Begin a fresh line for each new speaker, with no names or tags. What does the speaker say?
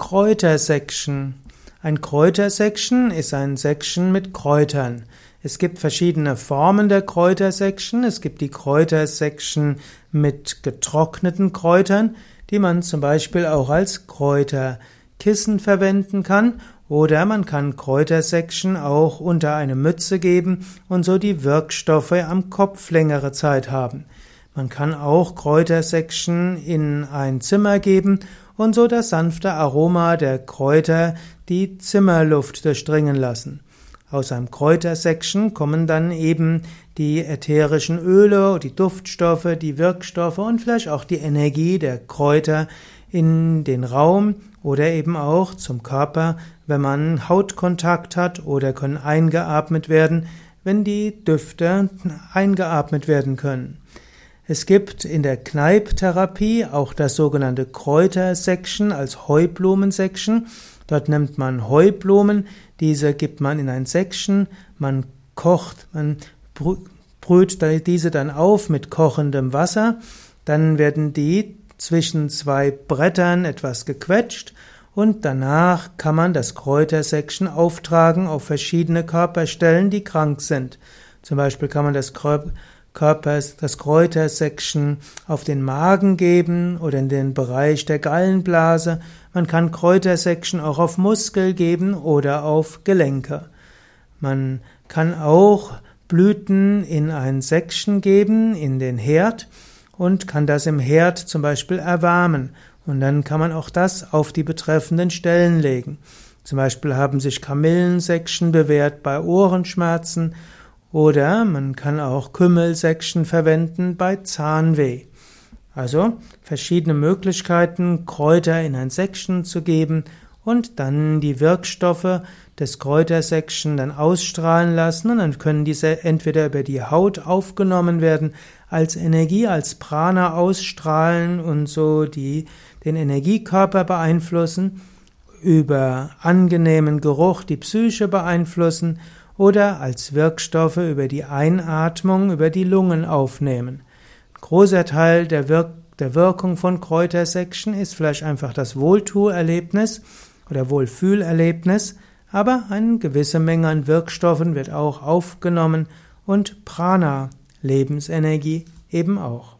Kräutersection. Ein Kräutersection ist ein Section mit Kräutern. Es gibt verschiedene Formen der Kräutersection. Es gibt die Kräutersection mit getrockneten Kräutern, die man zum Beispiel auch als Kräuterkissen verwenden kann. Oder man kann Kräutersection auch unter eine Mütze geben und so die Wirkstoffe am Kopf längere Zeit haben. Man kann auch Kräutersection in ein Zimmer geben und so das sanfte Aroma der Kräuter die Zimmerluft durchdringen lassen. Aus einem Kräutersection kommen dann eben die ätherischen Öle, die Duftstoffe, die Wirkstoffe und vielleicht auch die Energie der Kräuter in den Raum oder eben auch zum Körper, wenn man Hautkontakt hat oder können eingeatmet werden, wenn die Düfte eingeatmet werden können. Es gibt in der Kneipptherapie auch das sogenannte Kräutersection als Heublumensection. Dort nimmt man Heublumen, diese gibt man in ein Section, man kocht, man brüht diese dann auf mit kochendem Wasser, dann werden die zwischen zwei Brettern etwas gequetscht und danach kann man das Kräutersection auftragen auf verschiedene Körperstellen, die krank sind. Zum Beispiel kann man das Körpers, das Kräutersection auf den Magen geben oder in den Bereich der Gallenblase. Man kann Kräutersection auch auf Muskel geben oder auf Gelenke. Man kann auch Blüten in ein Section geben, in den Herd und kann das im Herd zum Beispiel erwärmen. Und dann kann man auch das auf die betreffenden Stellen legen. Zum Beispiel haben sich Kamillensection bewährt bei Ohrenschmerzen oder man kann auch Kümmelsection verwenden bei Zahnweh. Also verschiedene Möglichkeiten, Kräuter in ein Section zu geben und dann die Wirkstoffe des Kräutersection dann ausstrahlen lassen und dann können diese entweder über die Haut aufgenommen werden, als Energie, als Prana ausstrahlen und so die, den Energiekörper beeinflussen, über angenehmen Geruch die Psyche beeinflussen oder als Wirkstoffe über die Einatmung, über die Lungen aufnehmen. Ein großer Teil der, Wirk der Wirkung von Kräutersection ist vielleicht einfach das Wohltuerlebnis oder Wohlfühlerlebnis, aber eine gewisse Menge an Wirkstoffen wird auch aufgenommen und Prana, Lebensenergie, eben auch.